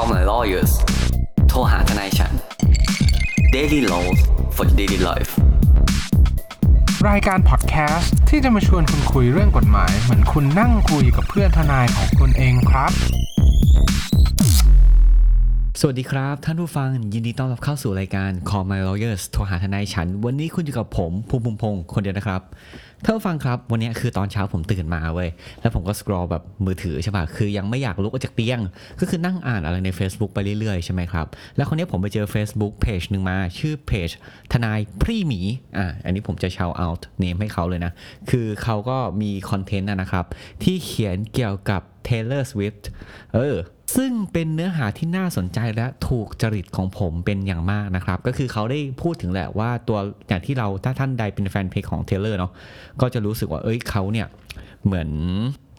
Call my lawyers โทรหาทนายฉัน Daily Laws for daily life รายการพอดแคสต์ที่จะมาชวนคุณคุยเรื่องกฎหมาย เหมือนคุณนั่งคุยกับเพื่อนทนายของคุณเองครับ สวัสดีครับ ท่านผู้ฟังยินดีต้อนรับเข้าสู่รายการ Call My Lawyers โทรหาทนายฉัน วันนี้คุณอยู่กับผมภูมิพงพงศ์คนเดียวนะครับท่านผู้ฟังครับวันนี้คือตอนเช้าผมตื่นมาเว้ยแล้วผมก็ scroll แบบมือถือใช่ป่ะคือยังไม่อยากลุกออกจากเตียง ก็คือนั่งอ่านอะไรใน Facebook ไปเรื่อยๆใช่ไหมครับแล้วคนนี้ผมไปเจอ Facebook เพจหนึ่งมาชื่อเพจทนายพรีหมีอ่าอันนี้ผมจะ shout out name ให้เขาเลยนะ คือเขาก็มีคอนเทนต์นะครับที่เขียนเกี่ยวกับ Taylor Swift เออ ซึ่งเป็นเนื้อหาที่น่าสนใจและถูกจริตของผมเป็นอย่างมากนะครับ ก็คือเขาได้พูดถึงแหละว่าตัวอย่างที่เราถ้าท่านใดเป็นแฟนเพลงของเทเลอร์เนาะก็จะรู้สึกว่าเอ้ยเขาเนี่ยเหมือน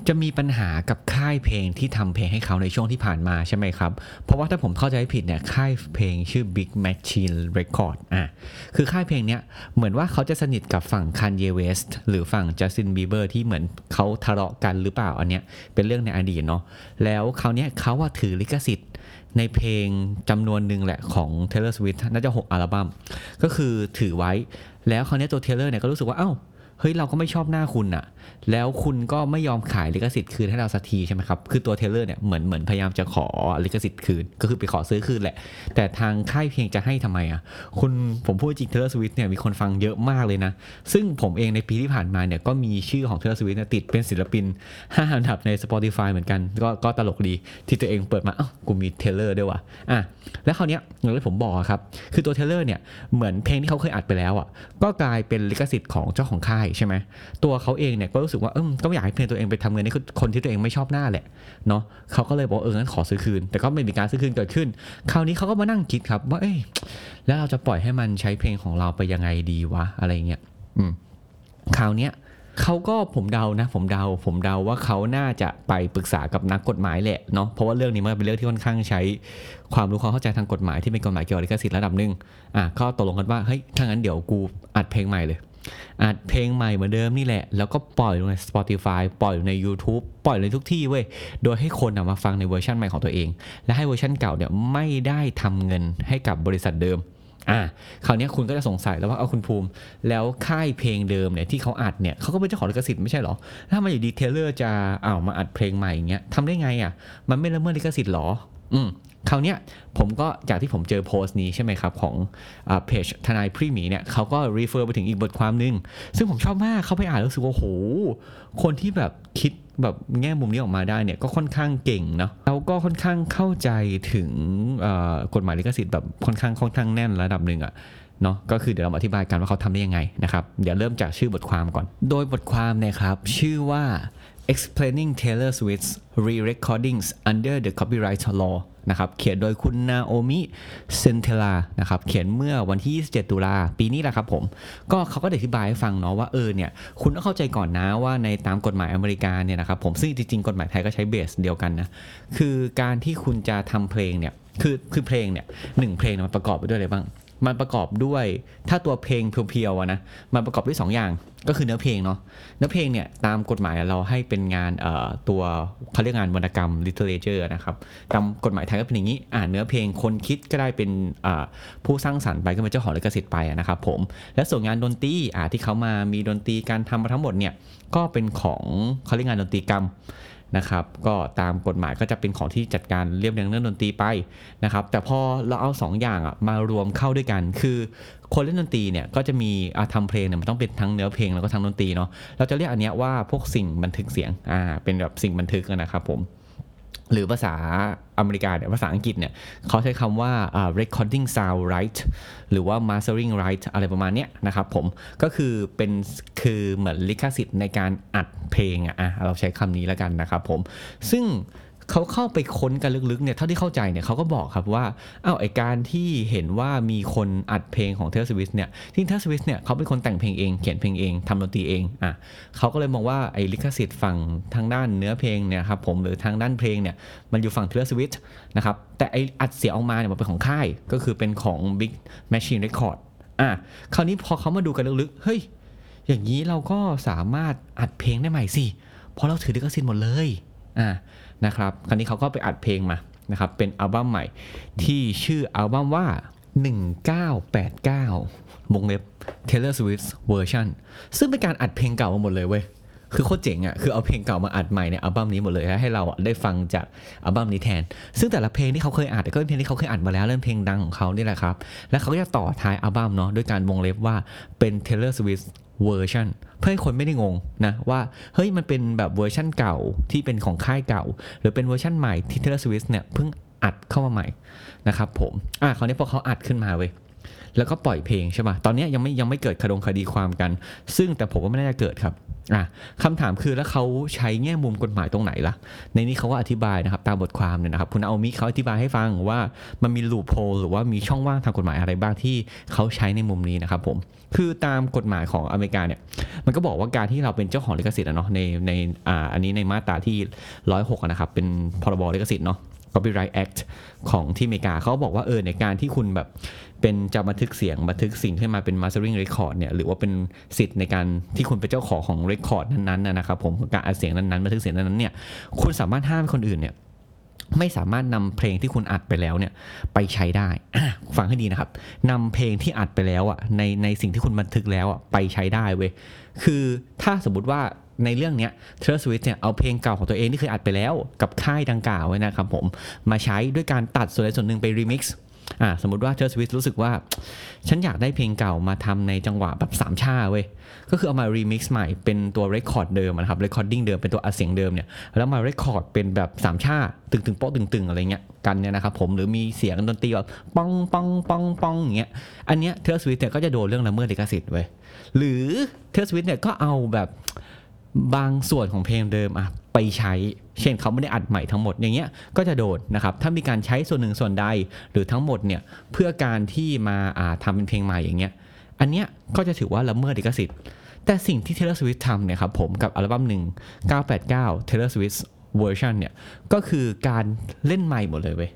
จะมีปัญหากับค่ายเพลงที่ทำเพลงให้เขาในช่วงที่ผ่านมาใช่ไหมครับ เพราะว่าถ้าผมเข้าใจผิดเนี่ยค่ายเพลงชื่อ Big Machine Record อะคือค่ายเพลงเนี้ยเหมือนว่าเขาจะสนิทกับฝั่ง Kanye West หรือฝั่ง Justin Bieber ที่เหมือนเขาทะเลาะกันหรือเปล่าอันเนี้ยเป็นเรื่องในอดีตเนาะแล้วเขาเนี้ยเขาว่าถือลิขสิทธิ์ในเพลงจำนวนหนึ่งแหละของ Taylor Swift น่าจะ 6 อัลบั้มก็คือถือไว้แล้วคราวนี้ตัว Taylor เนี่ยก็รู้สึกว่าเอ้า เฮ้ยเราก็ไม่ชอบหน้าคุณอะแล้วคุณก็ไม่ยอมขายลิขสิทธิ์คืนให้เราสักทีใช่ไหมครับ คือตัวเทเลอร์เนี่ยเหมือนเหมือนพยายามจะขอลิขสิทธิ์คืน ก็คือไปขอซื้อคืนแหละ แต่ทางค่ายเพลงจะให้ทำไมอะคุณผมพูดจริง Taylor Swift เนี่ยมีคนฟังเยอะมากเลยนะ ซึ่งผมเองในปีที่ผ่านมาเนี่ยก็มีชื่อของ Taylor Swift ติดเป็นศิลปิน5อันดับใน Spotify เหมือนกันก็ก็ตลกดีที่ตัวเองเปิดมาอ้าวกูมีเทเลอร์ด้วยว่ะอะแล้วคราวเนี้ยอย่างที่ผมบอกครับคือตัวเทเลอร์เนี่ยเหมือนเพลงที่เขาเคยอัดไปแล้วอะก็กลายเป็นลิขสิทธิ์ของเจ้าของค่ายใช่ไหมตัวเขาเองเนี่ยก็รู้สึกว่าเออก็ไม่อยากให้เพลงตัวเองไปทำเงินให้คนที่ตัวเองไม่ชอบหน้าแหละเนาะเขาก็เลยบอกเอองั้นขอซื้อคืน แต่ก็ไม่มีการซื้อคืนเกิดขึ้น คราวนี้เขาก็มานั่งคิดครับว่าเอ้ยแล้วเราจะปล่อยให้มันใช้เพลงของเราไปยังไงดีวะอะไรเงี้ยอืมคราวเนี้ยเขาก็ผมเดานะ ผมเดา ผมเดาว่าเขาน่าจะไปปรึกษากับนักกฎหมายแหละเนาะเพราะว่าเรื่องนี้มันเป็นเรื่องที่ค่อนข้างใช้ความรู้ความเข้าใจทางกฎหมายที่เป็นกฎหมายเกี่ยวกับลิขสิทธิ์ระดับหนึ่งอะก็ตกลงกันว่าเฮ้ยถ้างั้นเดี๋ยวกูอัดเพลงใหม่เลย อัดเพลงใหม่เหมือนเดิมนี่แหละ แล้วก็ปล่อยลงใน Spotify ปล่อยใน YouTube ปล่อยในทุกที่เว้ย โดยให้คนมาฟังในเวอร์ชันใหม่ของตัวเอง และให้เวอร์ชันเก่าเนี่ยไม่ได้ทำเงินให้กับบริษัทเดิมอ่าคราวนี้คุณก็จะสงสัยแล้วว่าเอาคุณภูมิ แล้วค่ายเพลงเดิมเนี่ยที่เขาอัดเนี่ยเขาก็เป็นเจ้าของลิขสิทธิ์ไม่ใช่หรอ ถ้ามาอยู่ดีเทเลอร์จะอ้าวมาอัดเพลงใหม่อย่างเงี้ยทำได้ไงอะ มันไม่ละเมิดลิขสิทธิ์หรอ อืมคราวเนี้ยผมก็จากที่ผมเจอโพสต์นี้ใช่ไหมครับ ของเพจทนายพรีมีเนี่ยเขาก็รีเฟอร์ไปถึงอีกบทความหนึ่งซึ่งผมชอบมากเขาไปอ่านแล้วรู้สึกว่าโหคนที่แบบคิดแบบแง่มุมนี้ออกมาได้เนี่ยก็ค่อนข้างเก่งเนาะแล้วก็ค่อนข้างเข้าใจถึงกฎหมายลิขสิทธิ์แบบค่อนข้างค่อนข้างแน่นระดับหนึ่งอะเนาะก็คือเดี๋ยวเราอธิบายกันว่าเขาทำได้ยังไงนะครับ เดี๋ยวเริ่มจากชื่อบทความก่อน โดยบทความเนี่ยครับ ชื่อว่า explaining Taylor Swift's re-recordings under the copyright law นะครับเขียนโดยคุณนาโอมิเซนเทลานะครับเขียนเมื่อวันที่ 27 ตุลาปีนี้แหละครับผม ก็เขาก็อธิบายให้ฟังเนาะว่าเออเนี่ยคุณต้องเข้าใจก่อนนะว่าในตามกฎหมายอเมริกาเนี่ยนะครับผมซึ่งจริงๆ กฎหมายไทยก็ใช้เบสเดียวกันนะคือการที่คุณจะทำเพลงเนี่ยคือคือเพลงเนี่ยหนึ่งเพลงมันประกอบไปด้วยอะไรบ้าง มันประกอบด้วยถ้าตัวเพลงเพียวๆนะมันประกอบด้วย2อย่างก็คือเนื้อเพลงเนาะเนื้อเพลงเนี่ยตามกฎหมายเราให้เป็นงานตัวเขาเรียกงานวรรณกรรม literature นะครับตามกฎหมายไทยก็เป็นอย่างนี้อ่านเนื้อเพลงคนคิดก็ได้เป็นผู้สร้างสรรค์ไปก็เป็นเจ้าของลิขสิทธิ์ไปนะครับผมและส่วนงานดนตรีที่เขามามีดนตรีการทำมาทั้งหมดเนี่ยก็เป็นของเขาเรียกงานดนตรีกรรม นะครับก็ตามกฎหมายก็จะเป็นของที่จัดการเรียบเรียงเรื่องดนตรีไปนะครับแต่พอเราเอา2ออย่างอะมารวมเข้าด้วยกัน คือคนเล่นดนตรีเนี่ยก็จะมีอาทำเพลงเนี่ยมันต้องเป็นทั้งเนื้อเพลงแล้วก็ทั้งดนตรีเนาะเราจะเรียกอันเนี้ยว่าพวกสิ่งบันทึกเสียงอ่าเป็นแบบสิ่งบันทึกนะครับผม หรือภาษาอเมริกาเนี่ยภาษาอังกฤษเนี่ยเขาใช้คำว่า recording sound right หรือว่า mastering right อะไรประมาณเนี้ยนะครับผมก็คือเป็นคือเหมือนลิขสิทธิ์ในการอัดเพลงอะเราใช้คำนี้แล้วกันนะครับผมซึ่ง เขาเข้าไปค้นกันลึกๆเนี่ยเท่าที่เข้าใจเนี่ยเขาก็บอกครับว่าอ้าวไอการที่เห็นว่ามีคนอัดเพลงของ Taylor Swift เนี่ยที่ Taylor Swift เนี่ยเขาเป็นคนแต่งเพลงเองเขียนเพลงเองทำดนตรีเองอะเขาก็เลยมองว่าไอลิขสิทธิ์ฝั่งทางด้านเนื้อเพลงเนี่ยครับผมหรือทางด้านเพลงเนี่ยมันอยู่ฝั่ง Taylor Swift นะครับแต่ไออัดเสียงออกมาเนี่ยมันเป็นของค่ายก็คือเป็นของ Big Machine Record อะคราวนี้พอเขามาดูกันลึกๆเฮ้ยอย่างนี้เราก็สามารถอัดเพลงได้ใหม่สิเพราะเราถือลิขสิทธิ์หมดเลย อ่านะครับคราวนี้เขาก็ไปอัดเพลงมานะครับเป็นอัลบั้มใหม่ที่ชื่ออัลบั้มว่า 1989วงเล็บ Taylor Swift Version ซึ่งเป็นการอัดเพลงเก่ามาหมดเลยเว้ย คือโคตรเจ๋งอะ่ะคือเอาเพลงเก่ามาอัดใหม่ในอัลบั้มนี้หมดเลยแล้วให้เราได้ฟังจากอัลบั้มนี้แทน ซึ่งแต่ละเพลงที่เขาเคยอัดก็เป็นเพลงที่เขาเคยอัดมาแล้วเรื่องเพลงดังของเขานี่แหละครับ แล้วเขาก็จะต่อท้ายอัลบั้มเนาะด้วยการวงเล็บว่าเป็น Taylor Swift Version เพื่อให้คนไม่ได้งงนะว่าเฮ้ยมันเป็นแบบเวอร์ชั่นเก่าที่เป็นของค่ายเก่า หรือเป็นเวอร์ชั่นใหม่ที่ Taylor Swift เนี่ยเพิ่งอัดเข้ามาใหม่นะครับผมอะคราวนี้พอเขาอัดขึ้นมาเว้ย แล้วก็ปล่อยเพลงใช่ป่ะตอนนี้ยังไม่ยังไม่เกิดคดงคดีความกัน ซึ่งแต่ผมว่าไม่น่าจะเกิดครับอะคำถามคือแล้วเขาใช้แง่มุมกฎหมายตรงไหนล่ะ ในนี้เขาก็อธิบายนะครับตามบทความเนี่ยนะครับคุณเอามิเขาอธิบายให้ฟังว่ามันมีลูปโ e หรือว่ามีช่องว่างทางกฎหมายอะไรบ้างที่เขาใช้ในมุมนี้นะครับผมคือตามกฎหมายของอเมริกาเนี่ยมันก็บอกว่าการที่เราเป็นเจ้าของลิขสิทธิ์อะเนาะในในอ่าอันนี้ในมาตราที่ 106นะครับเป็นพรบลิขสิทธิ์เนาะ Copyright Act ของที่อเมริกาเขาบอกว่าเออในการที่คุณแบบเป็นจะบันทึกเสียงบันทึกสิ่งที่มาเป็น mastering record เนี่ยหรือว่าเป็นสิทธิ์ในการที่คุณเป็นเจ้าของของ record นั้นๆนะครับผมการอัดเสียงนั้นๆบันทึกเสียงนั้นๆเนี่ยคุณสามารถห้ามคนอื่นเนี่ยไม่สามารถนำเพลงที่คุณอัดไปแล้วเนี่ยไปใช้ได้ฟังให้ดีนะครับนำเพลงที่อัดไปแล้วอะในในสิ่งที่คุณบันทึกแล้วอะไปใช้ได้เว้ยคือถ้าสมมติว่า ในเรื่องเนี้ย Taylor Swift เนี่ยเอาเพลงเก่าของตัวเองที่เคยอัดไปแล้วกับค่ายดังกล่าวไว้นะครับผมมาใช้ด้วยการตัดส่วนใดส่วนหนึ่งไปรีมิกซ์อ่าสมมติว่า Taylor Swift รู้สึกว่า ฉันอยากได้เพลงเก่ามาทำในจังหวะแบบสามชาเว้ย ก็คือเอามารีมิกซ์ใหม่เป็นตัว record เดิมนะครับ recording เดิมเป็นตัวอัดเสียงเดิมเนี่ยแล้วมา record เป็นแบบสามชาตึงตึงๆโป๊ะตึงตึงๆอะไรเงี้ยกันเนี่ยนะครับผมหรือมีเสียงดนตรีแบบปองปองปองปองอย่างเงี้ยอันเนี้ย Taylor Swift เนี่ยก็จะโดนเรื่องละเมิดลิขสิทธิ์เว้ยหรือ Taylor Swift เนี่ยก็เอาแบบ บางส่วนของเพลงเดิมอะไปใช้ เช่นเขาไม่ได้อัดใหม่ทั้งหมดอย่างเงี้ยก็จะโดนนะครับถ้ามีการใช้ส่วนหนึ่งส่วนใดหรือทั้งหมดเนี่ยเพื่อการที่มาอ่าทำเป็นเพลงใหม่อย่างเงี้ยอันเนี้ยก็จะถือว่าละเมิดลิขสิทธิ์ แต่สิ่งที่ Taylor Swift ทำเนี่ยครับผมกับอัลบั้มหนึ่ง989 Taylor Swift Version เนี่ยก็คือการเล่นใหม่หมดเลยเว้ย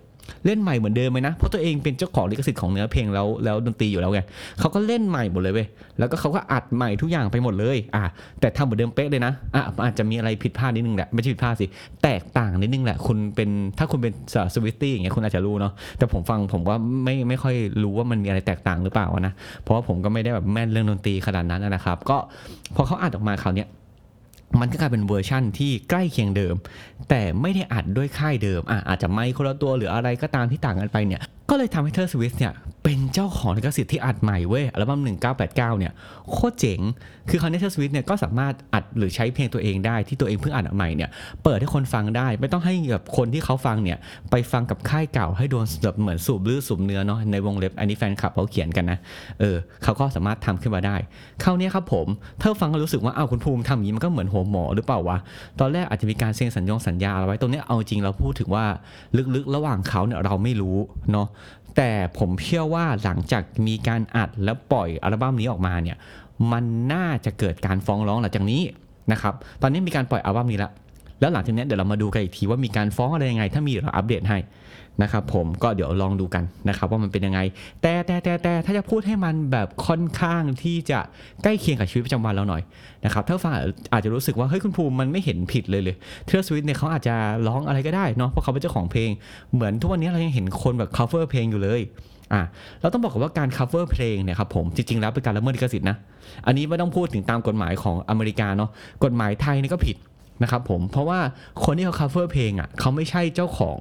เล่นใหม่เหมือนเดิมไหมนะ เพราะตัวเองเป็นเจ้าของลิขสิทธิ์ของเนื้อเพลงแล้วแล้วดนตรีอยู่แล้วไงเขาก็เล่นใหม่หมดเลยเว้ยแล้วก็เขาก็อัดใหม่ทุกอย่างไปหมดเลยอะแต่ทำเหมือนเดิมเป๊ะเลยนะอะอาจจะมีอะไรผิดพลาดนิดนึงแหละไม่ใช่ผิดพลาดสิแตกต่างนิดนึงแหละคุณเป็นถ้าคุณเป็น Swiftie อย่างเงี้ยคุณอาจจะรู้เนาะแต่ผมฟังผมว่าไม่ไม่ค่อยรู้ว่ามันมีอะไรแตกต่างหรือเปล่านะเพราะว่าผมก็ไม่ได้แบบแม่นเรื่องดนตรีขนาดนั้นนะครับ ก็พอเขาอัดออกมาคราวเนี้ย มันก็กลายเป็นเวอร์ชั่นที่ใกล้เคียงเดิม แต่ไม่ได้อัดด้วยค่ายเดิมอะอาจจะไม่คนละตัวหรืออะไรก็ตามที่ต่างกันไปเนี่ย ก็เลยทำให้ Taylor Swift เนี่ยเป็นเจ้าของลิขสิทธิ์ที่อัดใหม่เว้ยอัลบั้ม 1989 เนี่ยโคตรเจ๋ง คือคราวนี้ Taylor Swift เนี่ยก็สามารถอัดหรือใช้เพลงตัวเองได้ที่ตัวเองเพิ่งอัดออกใหม่เนี่ยเปิดให้คนฟังได้ ไม่ต้องให้แบบคนที่เขาฟังเนี่ยไปฟังกับค่ายเก่าให้โดนแบบเหมือนสูบลือสูบเนื้อเนาะในวงเล็บอันนี้แฟนคลับเขาเขียนกันนะเออเขาก็สามารถทำขึ้นมาได้คราวนี้ครับผมถ้าฟังก็รู้สึกว่าอ้าวคุณภูมิทำอย่างนี้มันก็เหมือนหัวหมอหรือเปล่าวะตอนแรกอาจจะมีการเซ็นสัญญงสัญญาเอาไว้ตรงนี้เอาจริงเราพูดถึงว่าลึกๆ ระหว่างเขาเนี่ยเราไม่รู้เนาะแต่ผมเชื่อว่าหลังจากมีการอัดและปล่อยอัลบั้มนี้ออกมาเนี่ย มันน่าจะเกิดการฟ้องร้องหลังจากนี้นะครับ ตอนนี้มีการปล่อยอัลบั้มนี้แล้ว แล้วหลังจากนี้เดี๋ยวเรามาดูกันอีกทีว่ามีการฟ้องอะไรยังไง ถ้ามีเดี๋ยวเราอัปเดตให้ นะครับผมก็เดี๋ยวลองดูกันนะครับว่ามันเป็นยังไง แต่แต่แต่แต่ถ้าจะพูดให้มันแบบค่อนข้างที่จะใกล้เคียงกับชีวิตประจำวันเราหน่อยนะครับถ้าฟังอาจจะรู้สึกว่าเฮ้ยคุณภูมิมันไม่เห็นผิดเลยเลยเทเลสวิตเนี่ยเขาอาจจะร้องอะไรก็ได้เนาะเพราะเขาเป็นเจ้าของเพลง เหมือนทุกวันนี้เรายังเห็นคนแบบ cover เพลงอยู่เลยอะเราต้องบอกก่อนว่าการ cover เพลงเนี่ยครับผมจริงๆแล้วเป็นการละเมิดลิขสิทธิ์นะอันนี้ไม่ต้องพูดถึงตามกฎหมายของอเมริกาเนาะกฎหมายไทยนี่ก็ผิด นะครับผมเพราะว่าคนที่เขา cover เพลงอะเขาไม่ใช่เจ้าของ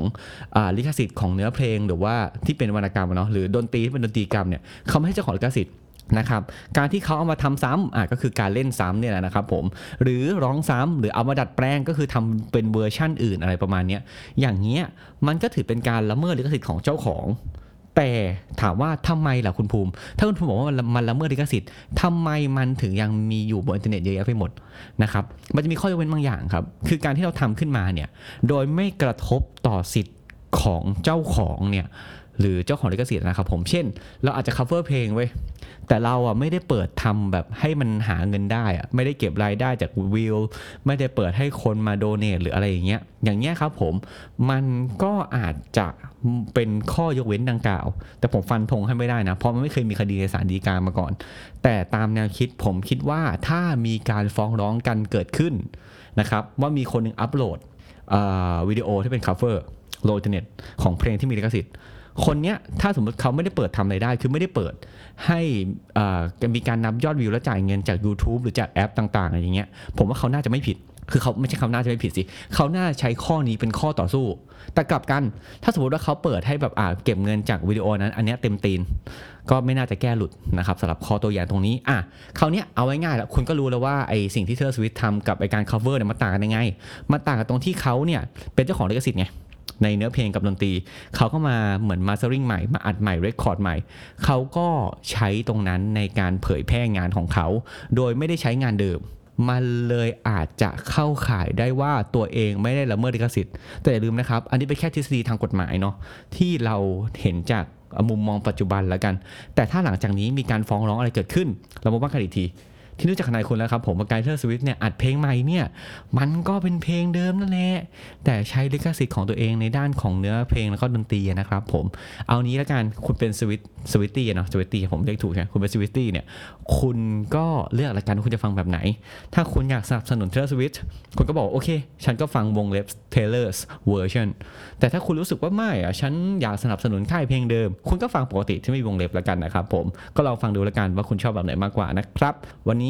อลิขสิทธิ์ของเนื้อเพลงหรือว่าที่เป็นวรรณกรรมเนาะหรือดนตรีที่เป็นดนตรีกรรมเนี่ยเขาไม่ใช่เจ้าของลิขสิทธิ์นะครับการที่เขาเอามาทำซ้ำอะก็คือการเล่นซ้ำเนี่ยแหละนะครับผมหรือร้องซ้ำหรือเอามาดัดแปลงก็คือทำเป็นเวอร์ชั่นอื่นอะไรประมาณนี้อย่างเงี้ยมันก็ถือเป็นการละเมิดลิขสิทธิ์ของเจ้าของ แต่ถามว่าทำไมล่ะคุณภูมิ ถ้าคุณภูมิบอกว่ามันละเมิดลิขสิทธิ์ทำไมมันถึงยังมีอยู่บนอินเทอร์เน็ตเยอะแยะไปหมดนะครับ มันจะมีข้อยกเว้นบางอย่างครับ คือการที่เราทำขึ้นมาเนี่ย โดยไม่กระทบต่อสิทธิ์ของเจ้าของเนี่ย หรือเจ้าของลิขสิทธิ์นะครับผมเช่น เราอาจจะ cover เพลงไว้แต่เราอะไม่ได้เปิดทำแบบให้มันหาเงินได้อะไม่ได้เก็บรายได้จากวิวไม่ได้เปิดให้คนมาโดเนทหรืออะไรอย่างเงี้ยอย่างเงี้ยครับผมมันก็อาจจะเป็นข้อยกเว้นดังกล่าว แต่ผมฟันธงให้ไม่ได้นะ เพราะมันไม่เคยมีคดีในศาลฎีกามาก่อน แต่ตามแนวคิดผมคิดว่าถ้ามีการฟ้องร้องกันเกิดขึ้นนะครับว่ามีคนหนึ่งอัปโหลดวิดีโอที่เป็น cover โลอินเทอร์เน็ตของเพลงที่มีลิขสิทธิ์ คนเนี้ยถ้าสมมติเขาไม่ได้เปิดทำอะไรได้ คือไม่ได้เปิดให้อ่ามีการนับยอดวิวและจ่ายเงินจาก YouTube หรือจากแอปต่าง ๆ อะไรอย่างเงี้ยผมว่าเขาน่าจะไม่ผิด คือเขาไม่ใช่เขาน่าจะไม่ผิดสิเขาน่าใช้ข้อนี้เป็นข้อต่อสู้ แต่กลับกันถ้าสมมติว่าเขาเปิดให้แบบอ่าเก็บเงินจากวิดีโอนั้น อันเนี้ยเต็มตีน ก็ไม่น่าจะแก้หลุดนะครับสำหรับข้อตัวอย่างตรงนี้อะคราวเนี้ยเอาไว้ง่ายแล้วคุณก็รู้แล้วว่าไอสิ่งที่เทอร์สวิตทำกับไอการ cover เนี่ยมันต่างกันยังไงมันต่างกันตรงที่เขาเนี่ยเป็นเจ้าของลิขสิทธิ์ไง ในเนื้อเพลงกับดนตรีเขาก็มาเหมือน mastering ใหม่มาอัดใหม่ record ใหม่เขาก็ใช้ตรงนั้นในการเผยแพร่งานของเขา โดยไม่ได้ใช้งานเดิม มันเลยอาจจะเข้าข่ายได้ว่าตัวเองไม่ได้ละเมิดลิขสิทธิ์ แต่อย่าลืมนะครับ อันนี้เป็นแค่ทฤษฎีทางกฎหมายเนาะที่เราเห็นจากมุมมองปัจจุบันแล้วกัน แต่ถ้าหลังจากนี้มีการฟ้องร้องอะไรเกิดขึ้น เรามาว่ากันอีกที ที่รู้จักนายคุณแล้วครับผมว่าการที่ Taylor Swift เนี่ยอัดเพลงใหม่เนี่ยมันก็เป็นเพลงเดิมนั่นแหละแต่ใช้ลิขสิทธิ์ของตัวเองในด้านของเนื้อเพลงแล้วก็ดนตรีนะครับผมเอานี้แล้วกันคุณเป็นสวิตสวิตตี้เนาะสวิตตี้ผมเรียกถูกใช่ไหมคุณเป็นสวิตตี้เนี่ยคุณก็เลือกละกันว่าคุณจะฟังแบบไหน ถ้าคุณอยากสนับสนุนเทเลสวิตคุณก็บอกโอเค ฉันก็ฟังวงเล็บ Taylor's version แต่ถ้าคุณรู้สึกว่าไม่อะฉันอยากสนับสนุนค่ายเพลงเดิม คุณก็ฟังปกติที่ไม่มีวงเล็บล้วกันนะครับผมก็ลองฟังดูล้วกันว่าคุณชอบแบบไหนมากกว่านะครับ วันนี้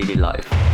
Daily life.